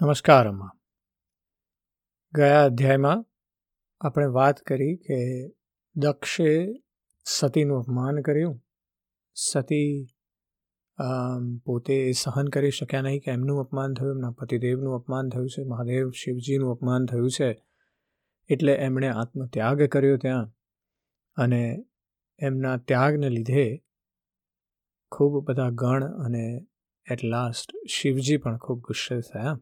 નમસ્કાર અમ્મા ગયા અધ્યાયમાં આપણે વાત કરી કે દક્ષે સતીનું અપમાન કર્યું. સતી પોતે સહન કરી શક્યા નહીં કે એમનું અપમાન થયું, એમના પતિદેવનું અપમાન થયું છે, મહાદેવ શિવજીનું અપમાન થયું છે. એટલે એમણે આત્મત્યાગ કર્યો ત્યાં અને એમના ત્યાગને લીધે ખૂબ બધા ગણ અને એટ લાસ્ટ શિવજી પણ ખૂબ ગુસ્સે થયા.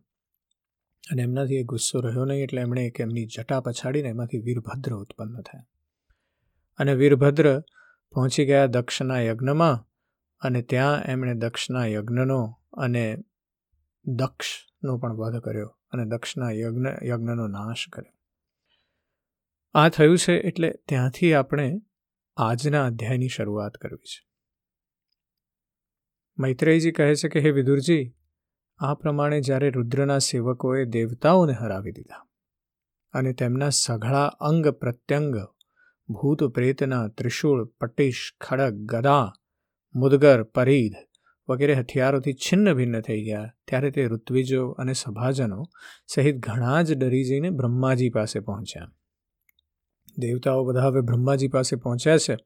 અને એમનાથી એ ગુસ્સો રહ્યો નહીં એટલે એમણે એક એમની જટા પછાડીને એમાંથી વીરભદ્ર ઉત્પન્ન થયા. અને વીરભદ્ર પહોંચી ગયા દક્ષના યજ્ઞમાં અને ત્યાં એમણે દક્ષના યજ્ઞનો અને દક્ષનો પણ વધ કર્યો અને દક્ષના યજ્ઞ, યજ્ઞનો નાશ કર્યો. આ થયું છે એટલે ત્યાંથી આપણે આજના અધ્યાયની શરૂઆત કરવી છે. મૈત્રેયજી કહે છે કે, હે વિદુરજી આ પ્રમાણે જ્યારે રુદ્રના સેવકોએ દેવતાઓને હરાવી દીધા અને તેમના સઘળા અંગ પ્રત્યંગ, ભૂત પ્રેતના ત્રિશૂળ પટીશ ખડગ ગદા, મુદગર પરીધ વગેરે હથિયારોથી છિન્ન ભિન્ન થઈ ગયા. ત્યારે તે ઋત્વિજો અને સભાજનો સહિત ઘણા જ ડરી જઈને બ્રહ્માજી પાસે પહોંચ્યા. દેવતાઓ બધા હવે બ્રહ્માજી પાસે પહોંચ્યા છે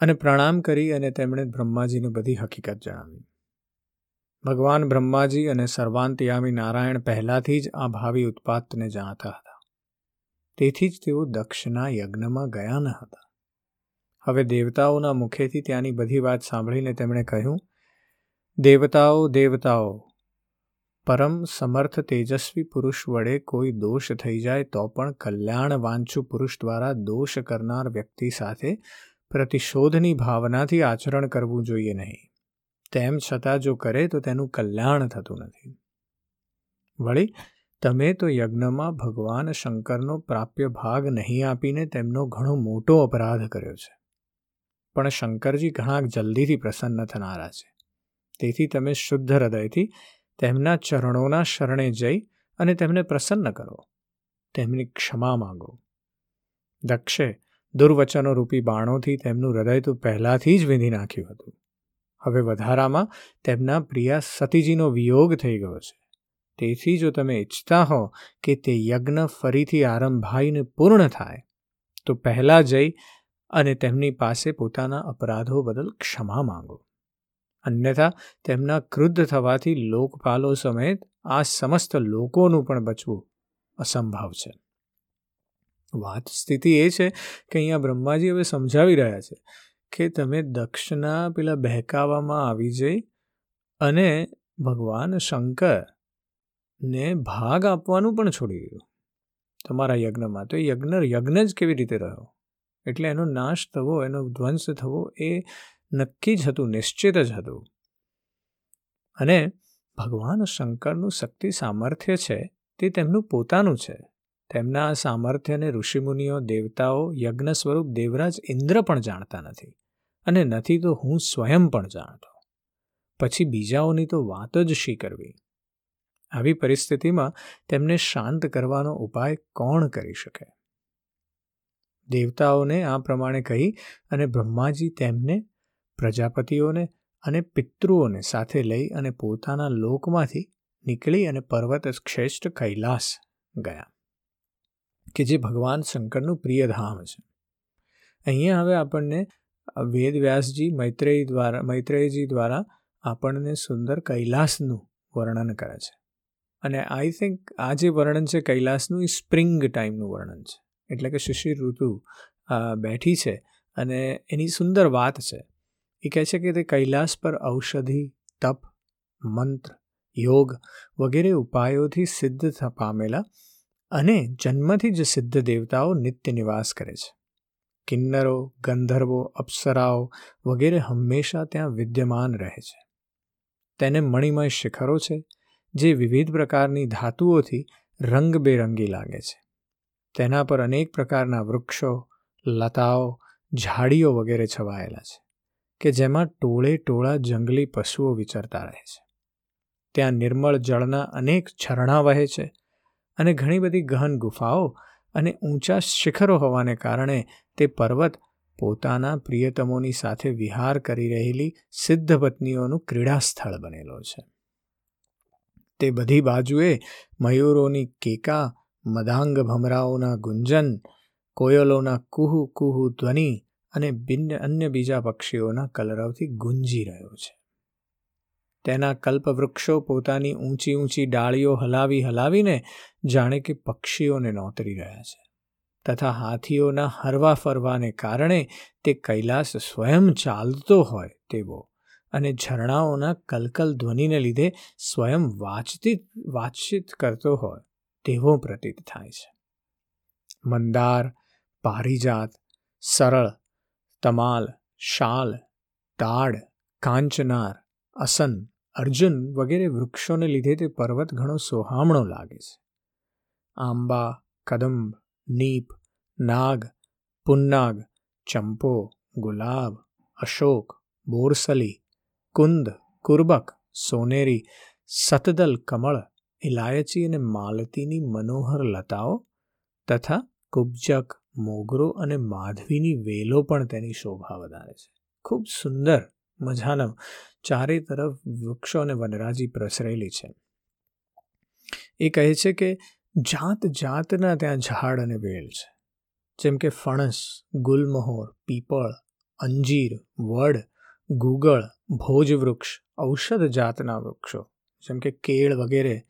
અને પ્રણામ કરી અને તેમણે બ્રહ્માજીને બધી હકીકત જણાવી. ભગવાન બ્રહ્માજી અને સર્વાંતયામી નારાયણ પહેલાંથી જ આ ભાવિ ઉત્પાતને જાણતા હતા. તેથી જ તેઓ દક્ષના યજ્ઞમાં ગયા ન હતા. હવે દેવતાઓના મુખેથી ત્યાંની બધી વાત સાંભળીને તેમણે કહ્યું, દેવતાઓ દેવતાઓ, પરમ સમર્થ તેજસ્વી પુરુષ વડે કોઈ દોષ થઈ જાય તો પણ કલ્યાણ વાંચુ પુરુષ દ્વારા દોષ કરનાર વ્યક્તિ સાથે પ્રતિશોધની ભાવનાથી આચરણ કરવું જોઈએ નહીં. તેમ છતાં જો કરે તો તેનું કલ્યાણ થતું નથી. વળી, તમે તો યજ્ઞમાં ભગવાન શંકરનો પ્રાપ્ય ભાગ નહીં આપીને તેમનો ઘણો મોટો અપરાધ કર્યો છે. પણ શંકરજી ઘણા જલ્દીથી પ્રસન્ન થનારા છે. તેથી તમે શુદ્ધ હૃદયથી તેમના ચરણોના શરણે જઈ અને તેમને પ્રસન્ન કરો. તેમની ક્ષમા માગો. દક્ષે દુર્વચનો રૂપી બાણોથી તેમનું હૃદય તો પહેલાંથી જ વિંધી નાખ્યું હતું. હવે વધારામાં તેમના પ્રિયા સતીજીનો વિયોગ થઈ ગયો છે. તેથી જો તમે ઈચ્છતા હો કે તે યજ્ઞ ફરીથી આરંભાઈને પૂર્ણ થાય, તો પહેલાં જઈ અને તેમની પાસે પોતાના અપરાધો બદલ ક્ષમા માંગો. અન્યથા તેમના ક્રુદ્ધ થવાથી લોકપાલો સમેત આ સમસ્ત લોકોનું પણ બચવું અસંભવ છે. વાત સ્થિતિ એ છે કે અહીંયા બ્રહ્માજી હવે સમજાવી રહ્યા છે કે તમે દક્ષના પેલા બહેકાવામાં આવી જઈ અને ભગવાન શંકરને ભાગ આપવાનું પણ છોડી દીધું. તમારા યજ્ઞમાં તો એ યજ્ઞ યજ્ઞ જ કેવી રીતે રહ્યો? એટલે એનો નાશ થવો, એનો ધ્વંસ થવો એ નક્કી જ હતું, નિશ્ચિત જ હતું. અને ભગવાન શંકરનું શક્તિ સામર્થ્ય છે તે તેમનું પોતાનું છે. તેમના સામર્થ્યને ઋષિમુનિઓ, દેવતાઓ, યજ્ઞ સ્વરૂપ દેવરાજ ઇન્દ્ર પણ જાણતા નથી અને નથી તો હું સ્વયં પણ જાણતો. પછી બીજાઓની તો વાત જ શી કરવી આવી પરિસ્થિતિમાં તેમને શાંત કરવાનો ઉપાય કોણ કરી શકે? દેવતાઓને આ પ્રમાણે કહી અને બ્રહ્માજી તેમને, પ્રજાપતિઓને અને પિતૃઓને સાથે લઈ અને પોતાના લોકમાંથી નીકળી અને પર્વત શ્રેષ્ઠ કૈલાસ ગયા. કે જે ભગવાન શંકરનું પ્રિય ધામ છે. અહીંયા હવે આપણને વેદવ્યાસજી મૈત્રેય દ્વારા, મૈત્રેયજી દ્વારા આપણને સુંદર કૈલાસનું વર્ણન કરે છે. અને આઈ થિંક આ જે વર્ણન છે કૈલાસનું એ સ્પ્રિંગ ટાઈમનું વર્ણન છે. એટલે કે શિશિર ઋતુ બેઠી છે અને એની સુંદર વાત છે. એ કહે છે કે તે કૈલાસ પર ઔષધિ, તપ, મંત્ર, યોગ વગેરે ઉપાયોથી સિદ્ધ પામેલા અને જન્મથી જ સિદ્ધ દેવતાઓ નિત્ય નિવાસ કરે છે. કિન્નરો, ગંધર્વો, અપ્સરાઓ વગેરે હંમેશા ત્યાં વિદ્યમાન રહે છે. તેને મણિમય શિખરો છે, જે વિવિધ પ્રકારની ધાતુઓથી રંગબેરંગી લાગે છે. તેના પર અનેક પ્રકારના વૃક્ષો, લતાઓ, ઝાડીઓ વગેરે છવાયેલા છે, કે જેમાં ટોળે ટોળા જંગલી પશુઓ વિચરતા રહે છે. ત્યાં નિર્મળ જળના અનેક ઝરણા વહે છે અને ઘણી બધી ગહન ગુફાઓ અને ઊંચા શિખરો હોવાને કારણે તે પર્વત પોતાના પ્રિયતમોની સાથે વિહાર કરી રહેલી સિદ્ધ પત્નીઓનું ક્રીડા સ્થળ બનેલો છે. તે બધી બાજુએ મયુરોની કેકા, મદાંગ ભમરાઓના ગુંજન, કોયલોના કુહુ કુહુ ધ્વનિ અને બિન અન્ય બીજા પક્ષીઓના કલરવથી ગુંજી રહ્યો છે. તેના કલ્પવૃક્ષો પોતાની ઊંચી ઊંચી ડાળીઓ હલાવી હલાવીને જાણે કે પક્ષીઓને નોતરી રહ્યા છે તથા હાથીઓના હરવા ફરવાને કારણે તે કૈલાસ સ્વયં ચાલતો હોય તેવો અને ઝરણાઓના કલકલ ધ્વનિને લીધે સ્વયં વાતચીત વાતચીત કરતો હોય તેવો પ્રતીત થાય છે. મંદાર, પારિજાત, સરળ, તમાલ, શાલ, તાડ, કાંચનાર, અસન અર્જુન વગેરે વૃક્ષોને લીધે તે પર્વત ઘણો સોહામણો લાગે છે. આંબા, કદંબ, નીપ, નાગ, પુન્નાગ, ચંપો, ગુલાબ, અશોક, બોરસલી, કુંદ, કુર્બક, સોનેરી, સતદલ કમળ ઇલાયચી અને માલતીની મનોહર લતાઓ તથા કુબજક, મોગરો અને માધવીની વેલો પણ તેની શોભા વધારે છે. ખૂબ સુંદર મજાના ચારે તરફ વૃક્ષો અને વનરાજી પ્રસરેલી છે. એ કહે છે કે જાત જાતના ત્યાં ઝાડ અને વેલ છે. જેમ કે ફણસ, ગુલમહોર, પીપળ, અંજીર, વડ, ગુગળ ભોજવૃક્ષ ઔષધ જાતના વૃક્ષો. જેમ કે કેળ વગેરે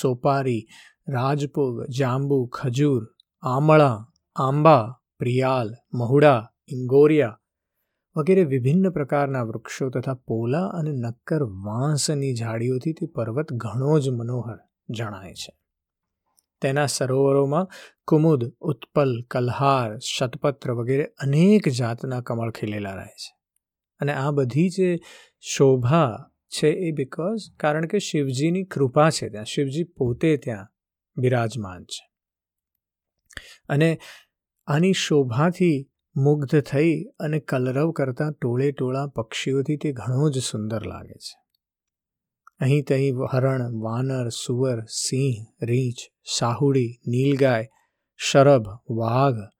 સોપારી, રાજપોગ, જાંબુ, ખજૂર, આમળા, આંબા, પ્રિયાલ, મહુડા, ઇંગોરિયા વગેરે વિભિન્ન પ્રકારના વૃક્ષો તથા પોલા અને નક્કર વાંસની ઝાડીઓથી તે પર્વત ઘણો જ મનોહર જણાય છે. તેના સરોવરોમાં કુમુદ, ઉત્પલ, કલ્હાર, શતપત્ર વગેરે અનેક જાતના કમળ ખીલેલા રહે છે. અને આ બધી જે શોભા છે એ બિકોઝ કારણ કે શિવજીની કૃપા છે ત્યાં, શિવજી પોતે ત્યાં બિરાજમાન છે. અને આની શોભાથી મુગ્ધ થઈ અને કલરવ કરતા ટોળે ટોળા પક્ષીઓથી તે ઘણો જ સુંદર લાગે છે. અહીં તહીં હરણ, વાનર, સુવર, સિંહ, રીંછ, સાહુડી, નીલગાય, શરભ, વાઘ,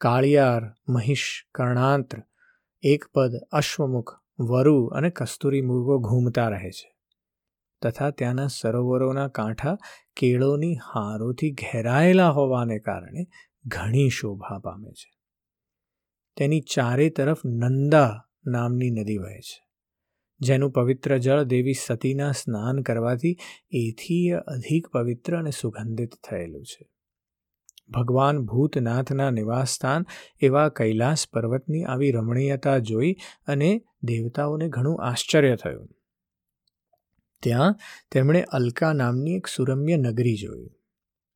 કાળિયાર, મહિષ કર્ણાંત્ર એકપદ, અશ્વમુખ, વરુ અને કસ્તુરી મૃગો ઘૂમતા રહે છે. તથા ત્યાંના સરોવરોના કાંઠા કેળોની હારોથી ઘેરાયેલા હોવાને કારણે ઘણી શોભા પામે છે. તેની ચારે તરફ નંદા નામની નદી વહે છે, જેનું પવિત્ર જળ દેવી સતીના સ્નાન કરવાથી એથી અધિક પવિત્ર અને સુગંધિત થયેલું છે. ભગવાન ભૂતનાથના નિવાસસ્થાન એવા કૈલાસ પર્વતની આવી રમણીયતા જોઈ અને દેવતાઓને ઘણું આશ્ચર્ય થયું. ત્યાં તેમણે અલકા નામની એક સુરમ્ય નગરી જોઈ.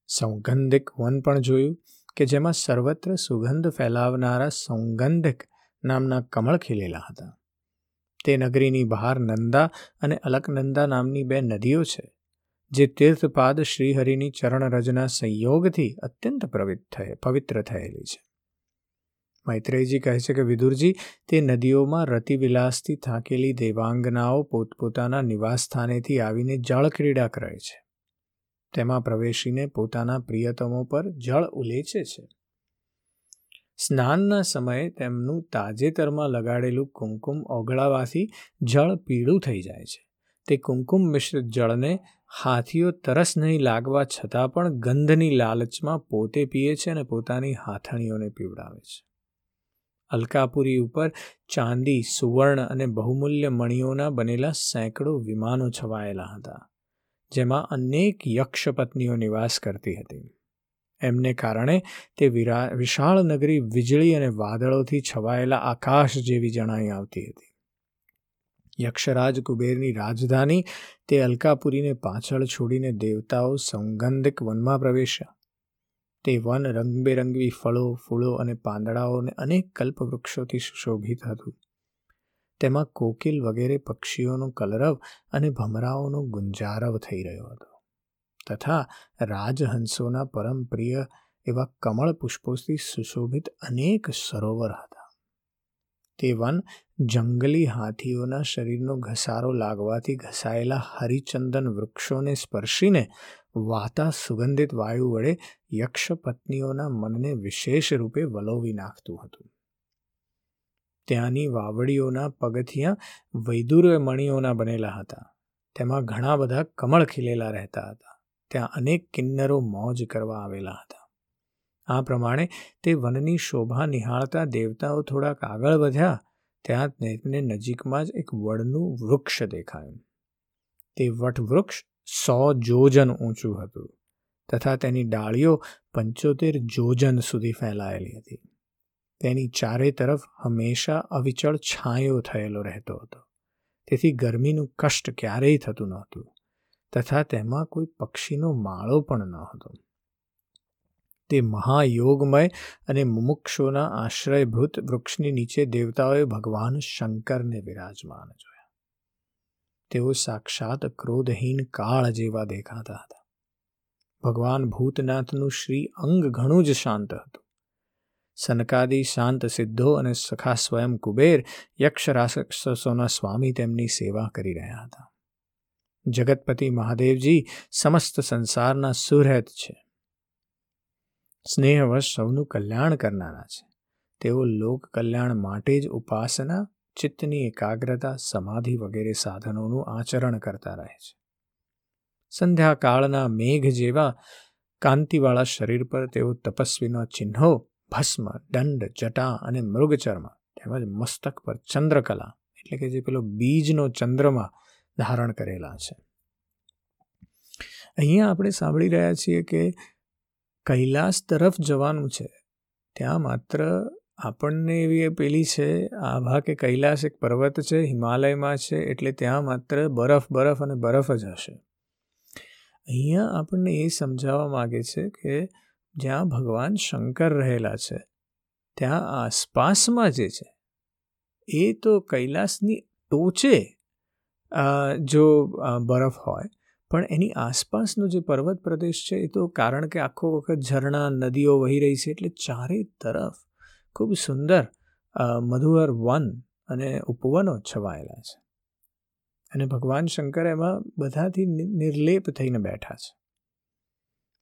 સૌગંધિક વન પણ જોયું. કે જેમાં સર્વત્ર સુગંધ ફેલાવનારા સૌગંધક નામના કમળ ખીલેલા હતા. તે નગરીની બહાર નંદા અને અલકનંદા નામની બે નદીઓ છે, જે તીર્થપાદ શ્રીહરિની ચરણરજના સંયોગથી અત્યંત પવિત્ર થયેલી છે. મૈત્રેયજી કહે છે કે, વિદુરજી, તે નદીઓમાં રતિવિલાસથી થાકેલી દેવાંગનાઓ પોતપોતાના નિવાસસ્થાનેથી આવીને જળક્રીડા કરે છે. તેમાં પ્રવેશીને પોતાના પ્રિયતમો પર જળ ઉલેચે છે. સ્નાનના સમયે તેમનું તાજેતરમાં લગાડેલું કુમકુમ ઓગળાવાથી જળ પીળું થઈ જાય છે. તે કુમકુમ મિશ્રિત જળને હાથીઓ તરસ નહીં લાગવા છતાં પણ ગંધની લાલચમાં પોતે પીએ છે અને પોતાની હાથણીઓને પીવડાવે છે. અલકાપુરી ઉપર ચાંદી, સુવર્ણ અને બહુમૂલ્ય મણીઓના બનેલા સેંકડો વિમાનો છવાયેલા હતા. જેમાં અનેક યક્ષપત્નીઓ નિવાસ કરતી હતી. એમને કારણે તે વિશાળ નગરી વીજળી અને વાદળોથી છવાયેલા આકાશ જેવી જણાઈ આવતી હતી. યક્ષરાજ કુબેરની રાજધાની તે અલકાપુરીને પાછળ છોડીને દેવતાઓ સૌગંધિક વનમાં પ્રવેશ્યા. તે વન રંગબેરંગી ફળો, ફૂલો અને પાંદડાઓને અનેક કલ્પવૃક્ષોથી સુશોભિત હતું. તેમાં કોકિલ વગેરે પક્ષીઓનો કલરવ અને ભમરાઓનો ગુંજારવ થઈ રહ્યો હતો. તથા રાજહંસોના પરમ પ્રિય એવા કમળ પુષ્પોથી સુશોભિત અનેક સરોવર હતા. તે વન જંગલી હાથીઓના શરીરનો ઘસારો લાગવાથી ઘસાયેલા હરિચંદન વૃક્ષોને સ્પર્શીને વાતા સુગંધિત વાયુ વડે યક્ષ પત્નીઓના મનને વિશેષ રૂપે વલોવી નાખતું હતું. ત્યાંની વાવડીઓના પગથિયાં વૈદુર્ય મણીઓના બનેલા હતા. તેમાં ઘણા બધા કમળ ખીલેલા રહેતા હતા. ત્યાં અનેક કિન્નરો મોજ કરવા આવેલા હતા. આ પ્રમાણે તે વનની શોભા નિહાળતા દેવતાઓ થોડાક આગળ વધ્યા, ત્યાં તેમને નજીકમાં જ એક વડનું વૃક્ષ દેખાયું. તે વટવૃક્ષ સો જોજન ઊંચું હતું, તથા તેની ડાળીઓ પંચોતેર જોજન સુધી ફેલાયેલી હતી. તેની ચારે તરફ હંમેશા અવિચળ છાંયો થયેલો રહેતો હતો. તેથી ગરમીનું કષ્ટ ક્યારેય થતું નહોતું, તથા તેમાં કોઈ પક્ષીનો માળો પણ ન હતો તે મહાયોગમય અને મુમુક્ષોના આશ્રયભૂત વૃક્ષની નીચે દેવતાઓએ ભગવાન શંકરને વિરાજમાન જોયા. તેઓ સાક્ષાત ક્રોધહીન કાળ જેવા દેખાતા હતા. ભગવાન ભૂતનાથનું શ્રી અંગ ઘણું જ શાંત હતું. સનકાદી, શાંત સિદ્ધો અને સખા સ્વયં કુબેર યક્ષ રાક્ષસોના સ્વામી તેમની સેવા કરી રહ્યા હતા. જગતપતિ મહાદેવજી સમસ્ત સંસારના સુરહેત છે. સ્નેહવશ સૌનું કલ્યાણ કરનારા છે. તેઓ લોક કલ્યાણ માટે જ ઉપાસના, ચિત્તની એકાગ્રતા, સમાધિ વગેરે સાધનોનું આચરણ કરતા રહે છે. સંધ્યાકાળના મેઘ જેવા કાંતિવાળા શરીર પર તેઓ તપસ્વીના ચિહ્નો ભસ્મ, દંડ, જટા અને મૃગચર્મ તેમજ મસ્તક પર ચંદ્રકલા એટલે કે જે પેલો બીજનો ચંદ્રમાં ધારણ કરેલા છે. અહીંયા આપણે સાંભળી રહ્યા છીએ કે કૈલાસ તરફ જવાનું છે. ત્યાં માત્ર આપણને એવી પેલી છે આભા કે કૈલાસ એક પર્વત છે, હિમાલયમાં છે, એટલે ત્યાં માત્ર બરફ બરફ અને બરફ જ હશે. અહીંયા આપણને એ સમજાવવા માગે છે કે જ્યાં ભગવાન શંકર રહેલા છે, ત્યાં આસપાસમાં જે છે, એ તો કૈલાસની ટોચે જો બરફ હોય, પણ એની આસપાસનો જે પર્વત પ્રદેશ છે, એ તો કારણ કે આખો વખત ઝરણા, નદીઓ વહી રહી છે, એટલે ચારે તરફ ખૂબ સુંદર મધુર વન અને ઉપવનો છવાયેલા છે. અને ભગવાન શંકર એમાં બધાથી નિર્લેપ થઈને બેઠા છે.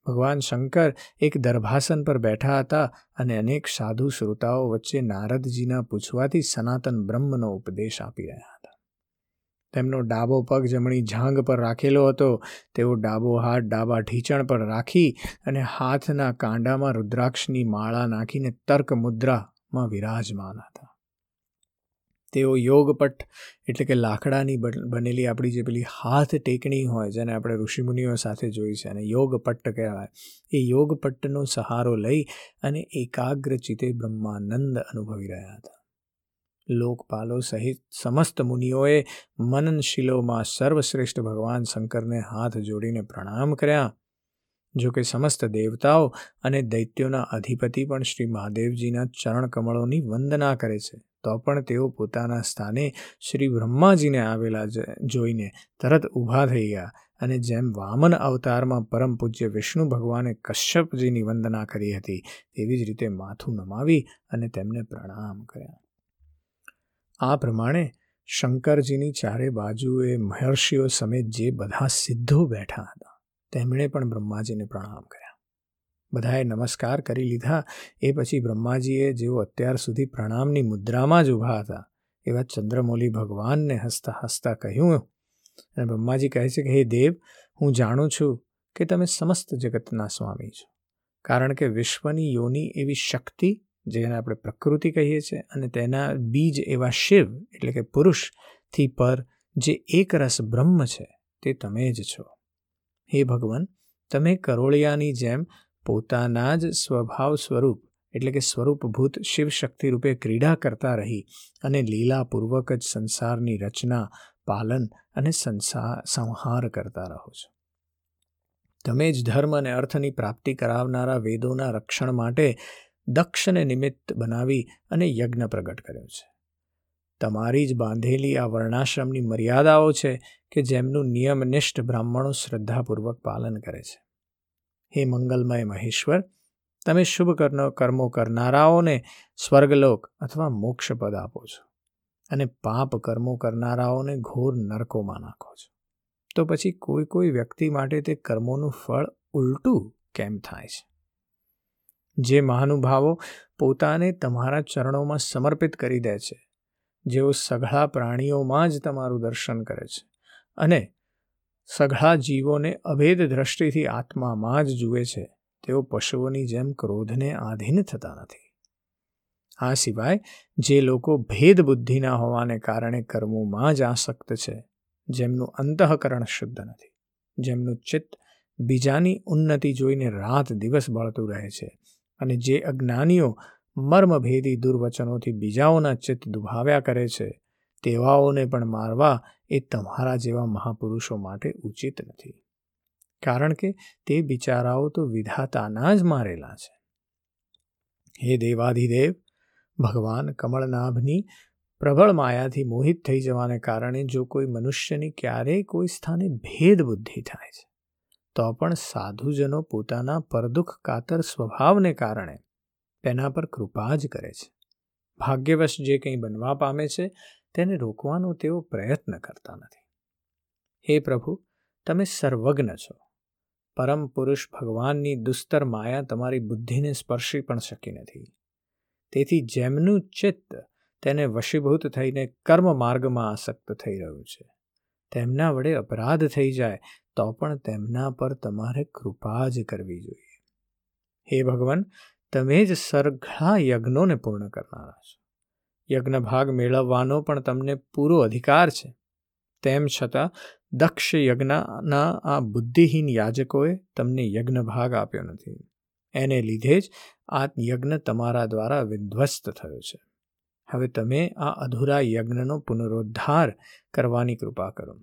ભગવાન શંકર એક દરભાસન પર બેઠા હતા અને અનેક સાધુ શ્રોતાઓ વચ્ચે નારદજીના પૂછવાથી સનાતન બ્રહ્મનો ઉપદેશ આપી રહ્યા હતા. તેમનો ડાબો પગ જમણી જાંઘ પર રાખેલો હતો. તેઓ ડાબો હાથ ડાબા ઢીચણ પર રાખી અને હાથના કાંડામાં રુદ્રાક્ષની માળા નાખીને તર્ક મુદ્રામાં વિરાજમાન હતા. તેઓ યોગપટ એટલે કે લાકડાની બનેલી આપણી જે પેલી હાથ ટેકણી હોય જેને આપણે ઋષિમુનિઓ સાથે જોઈ છે અને યોગપટ્ટ કહેવાય, એ યોગપટ્ટનો સહારો લઈ અને એકાગ્ર ચિત્તે બ્રહ્માનંદ અનુભવી રહ્યા હતા. લોકપાલો સહિત સમસ્ત મુનિઓએ મનનશીલોમાં સર્વશ્રેષ્ઠ ભગવાન શંકરને હાથ જોડીને પ્રણામ કર્યા. જો કે સમસ્ત દેવતાઓ અને દૈત્યોના અધિપતિ પણ શ્રી મહાદેવજીના ચરણ કમળોની વંદના કરે છે. તો પણ તેઓ પોતાના સ્થાને શ્રી બ્રહ્માજીને આવેલા જોઈને તરત ઊભા થઈ ગયા અને જેમ વામન અવતારમાં પરમ પૂજ્ય વિષ્ણુ ભગવાને કશ્યપજીની વંદના કરી હતી, તેવી જ રીતે માથું નમાવી અને તેમને પ્રણામ કર્યા. આ પ્રમાણે શંકરજીની ચારે બાજુએ મહર્ષિઓ સમેત જે બધા સિદ્ધો બેઠા હતા. તેમણે પણ બ્રહ્માજીને પ્રણામ કર્યા. બધાએ નમસ્કાર કરી લીધા. એ પછી બ્રહ્માજીએ જેઓ અત્યાર સુધી પ્રણામની મુદ્રામાં જ ઊભા હતા, એવા ચંદ્રમૌલી ભગવાનને હસતા હસતા કહ્યું. અને બ્રહ્માજી કહે છે કે, હે દેવ, હું જાણું છું કે તમે સમસ્ત જગતના સ્વામી છો. કારણ કે વિશ્વની યોની એવી શક્તિ, જેને આપણે પ્રકૃતિ કહીએ છીએ, અને તેના બીજ એવા શિવ, એટલે કે પુરુષથી પર જે એક રસ બ્રહ્મ છે, તે તમે જ છો. હે ભગવાન, તમે કરોળિયાની જેમ પોતાના જ સ્વભાવ સ્વરૂપ, એટલે કે સ્વરૂપભૂત શિવ શક્તિ રૂપે ક્રીડા કરતા રહી અને લીલાપૂર્વક જ સંસારની રચના, પાલન અને સંસાર સંહાર કરતા રહો છો. તમે જ ધર્મ અને અર્થની પ્રાપ્તિ કરાવનારા વેદોના રક્ષણ માટે દક્ષને નિમિત્ત બનાવી અને યજ્ઞ પ્રગટ કર્યો છે. તમારી જ બાંધેલી આ વર્ણાશ્રમની મર્યાદાઓ છે કે જેમનું નિયમનિષ્ઠ બ્રાહ્મણો શ્રદ્ધાપૂર્વક પાલન કરે છે. હે મંગલમય મહેશ્વર, તમે શુભ કર્મો કરનારાઓને સ્વર્ગલોક અથવા મોક્ષપદ આપો છો અને પાપ કર્મો કરનારાઓને ઘોર નરકોમાં નાખો છો. તો પછી કોઈ કોઈ વ્યક્તિ માટે તે કર્મોનું ફળ ઉલટું કેમ થાય છે? જે મહાનુભાવો પોતાને તમારા ચરણોમાં સમર્પિત કરી દે છે જેઓ સઘળા પ્રાણીઓમાં જ તમારું દર્શન કરે છે અને સઘળા જીવોને અભેદ દ્રષ્ટિથી આત્મામાં જ જુએ છે, તેઓ પશુઓની જેમ ક્રોધને આધીન થતા નથી. આ સિવાય જે લોકો ભેદ બુદ્ધિના હોવાને કારણે કર્મોમાં જ આસક્ત છે, જેમનું અંતઃકરણ શુદ્ધ નથી, જેમનું ચિત્ત બીજાની ઉન્નતિ જોઈને રાત દિવસ બળતું રહે છે અને જે અજ્ઞાનીઓ મર્મભેદી દુર્વચનોથી બીજાઓના ચિત્ત દુભાવ્યા કરે છે, તેવાઓને પણ મારવા એ તમારા જેવા મહાપુરુષો માટે ઉચિત નથી. કારણ કે તે બિચારાઓ તો વિધાતાના જ મારેલા છે. હે દેવાધિદેવ, ભગવાન કમળનાભની પ્રબળ માયાથી મોહિત થઈ જવાને કારણે જો કોઈ મનુષ્યની ક્યારેય કોઈ સ્થાને ભેદ બુદ્ધિ થાય છે, તો પણ સાધુજનો પોતાના પરદુખ કાતર સ્વભાવને કારણે તેના પર કૃપા જ કરે છે. ભાગ્યવશ જે કંઈ બનવા પામે છે, તેને રોકવાનો તેઓ પ્રયત્ન કરતા નથી. હે પ્રભુ, તમે સર્વજ્ઞ છો. પરમ પુરુષ ભગવાનની દુસ્તર માયા તમારી બુદ્ધિને સ્પર્શી પણ શકી નથી. તેથી જેમનું ચિત્ત તેને વશીભૂત થઈને કર્મ માર્ગમાં આસક્ત થઈ રહ્યું છે. તેમના વડે અપરાધ થઈ જાય, તો પણ તેમના પર તમારે કૃપા જ કરવી જોઈએ. હે ભગવાન તમે જ સરઘા યજ્ઞોને પૂર્ણ કરનારા છો. યજ્ઞ ભાગ મેળવવાનો પણ તમને પૂરો અધિકાર છે. તેમ છતાં, દક્ષ યજ્ઞના આ બુદ્ધિહીન યાજકોએ તમને યજ્ઞ ભાગ આપ્યો નથી. એને લીધે જ આ યજ્ઞ તમારા દ્વારા વિધ્વસ્ત થયો છે. હવે તમે આ અધૂરા યજ્ઞનો પુનરોદ્ધાર કરવાની કૃપા કરો.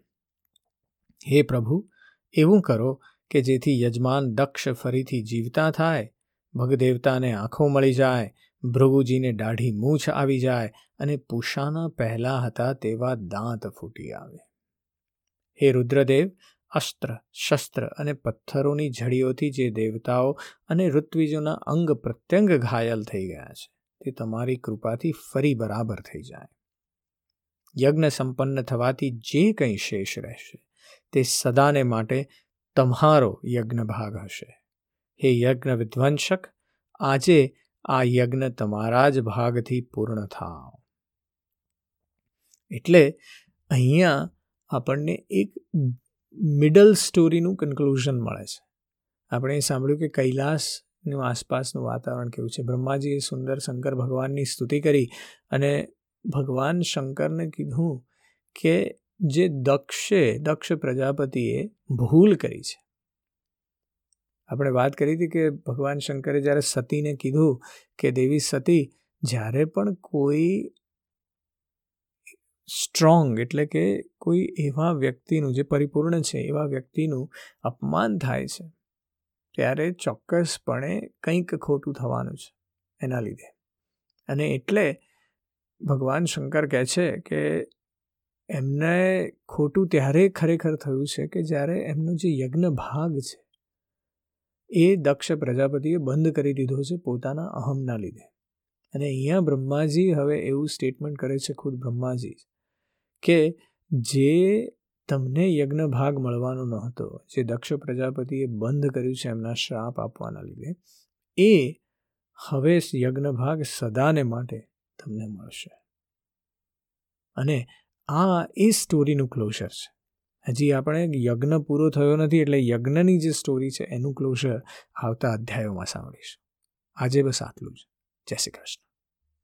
હે પ્રભુ, એવું કરો કે જેથી યજમાન દક્ષ ફરીથી જીવતા થાય ભગદેવતાને આંખો મળી જાય, ભૃગુજીને દાઢી મૂછ આવી જાય અને પૂષાના પહેલા હતા તેવા દાંત ફૂટી આવે. હે રુદ્રદેવ, અસ્ત્ર, શસ્ત્ર અને પથ્થરોની જડીઓથી જે દેવતાઓ અને ઋત્વિજોના અંગ પ્રત્યંગ ઘાયલ થઈ ગયા છે, તે તમારી કૃપાથી ફરી બરાબર થઈ જાય. યજ્ઞ સંપન્ન થવાથી જે કંઈ શેષ રહેશે, તે સદાને માટે તમારો યજ્ઞ ભાગ હશે. હે યજ્ઞ વિધ્વંસક, આજે આ યજ્ઞ તમારા જ ભાગથી પૂર્ણ થાવ. એટલે અહીંયા આપણને એક મિડલ સ્ટોરીનું કન્ક્લુઝન મળે છે. આપણે સાંભળ્યું કે કૈલાસનું આસપાસનું વાતાવરણ કેવું છે? બ્રહ્માજીએ સુંદર શંકર ભગવાનની સ્તુતિ કરી અને ભગવાન શંકરને કીધું કે જે દક્ષે, દક્ષ પ્રજાપતિએ ભૂલ કરી છે. આપણે વાત કરી હતી કે ભગવાન શંકરે જ્યારે સતીને કીધું કે દેવી સતી, જ્યારે પણ કોઈ સ્ટ્રોંગ એટલે કે કોઈ એવા વ્યક્તિનું જે પરિપૂર્ણ છે, એવા વ્યક્તિનું અપમાન થાય છે, ત્યારે ચોક્કસપણે કંઈક ખોટું થવાનું છે એના લીધે. અને એટલે ભગવાન શંકર કહે છે કે એમને ખોટું ત્યારે ખરેખર થયું છે કે જ્યારે એમનો જે યજ્ઞ ભાગ છે એ દક્ષ પ્રજાપતિએ બંધ કરી દીધો છે પોતાના અહમના લીધે. અને અહીંયા બ્રહ્માજી હવે એવું સ્ટેટમેન્ટ કરે છે ખુદ બ્રહ્માજી કે જે તમને યજ્ઞ ભાગ મળવાનો હતો જે દક્ષ પ્રજાપતિએ બંધ કર્યું છે એમના શ્રાપ આપવાના લીધે, એ હવે યજ્ઞ ભાગ સદાને માટે તમને મળશે. અને આ એ સ્ટોરીનું ક્લોઝર છે. હજી આપણે યજ્ઞ પૂરો થયો નથી એટલે યજ્ઞની જે સ્ટોરી છે એનું ક્લોઝર આવતા અધ્યાયોમાં સાંભળીશું. આજે બસ આટલું જ. જય શ્રી કૃષ્ણ.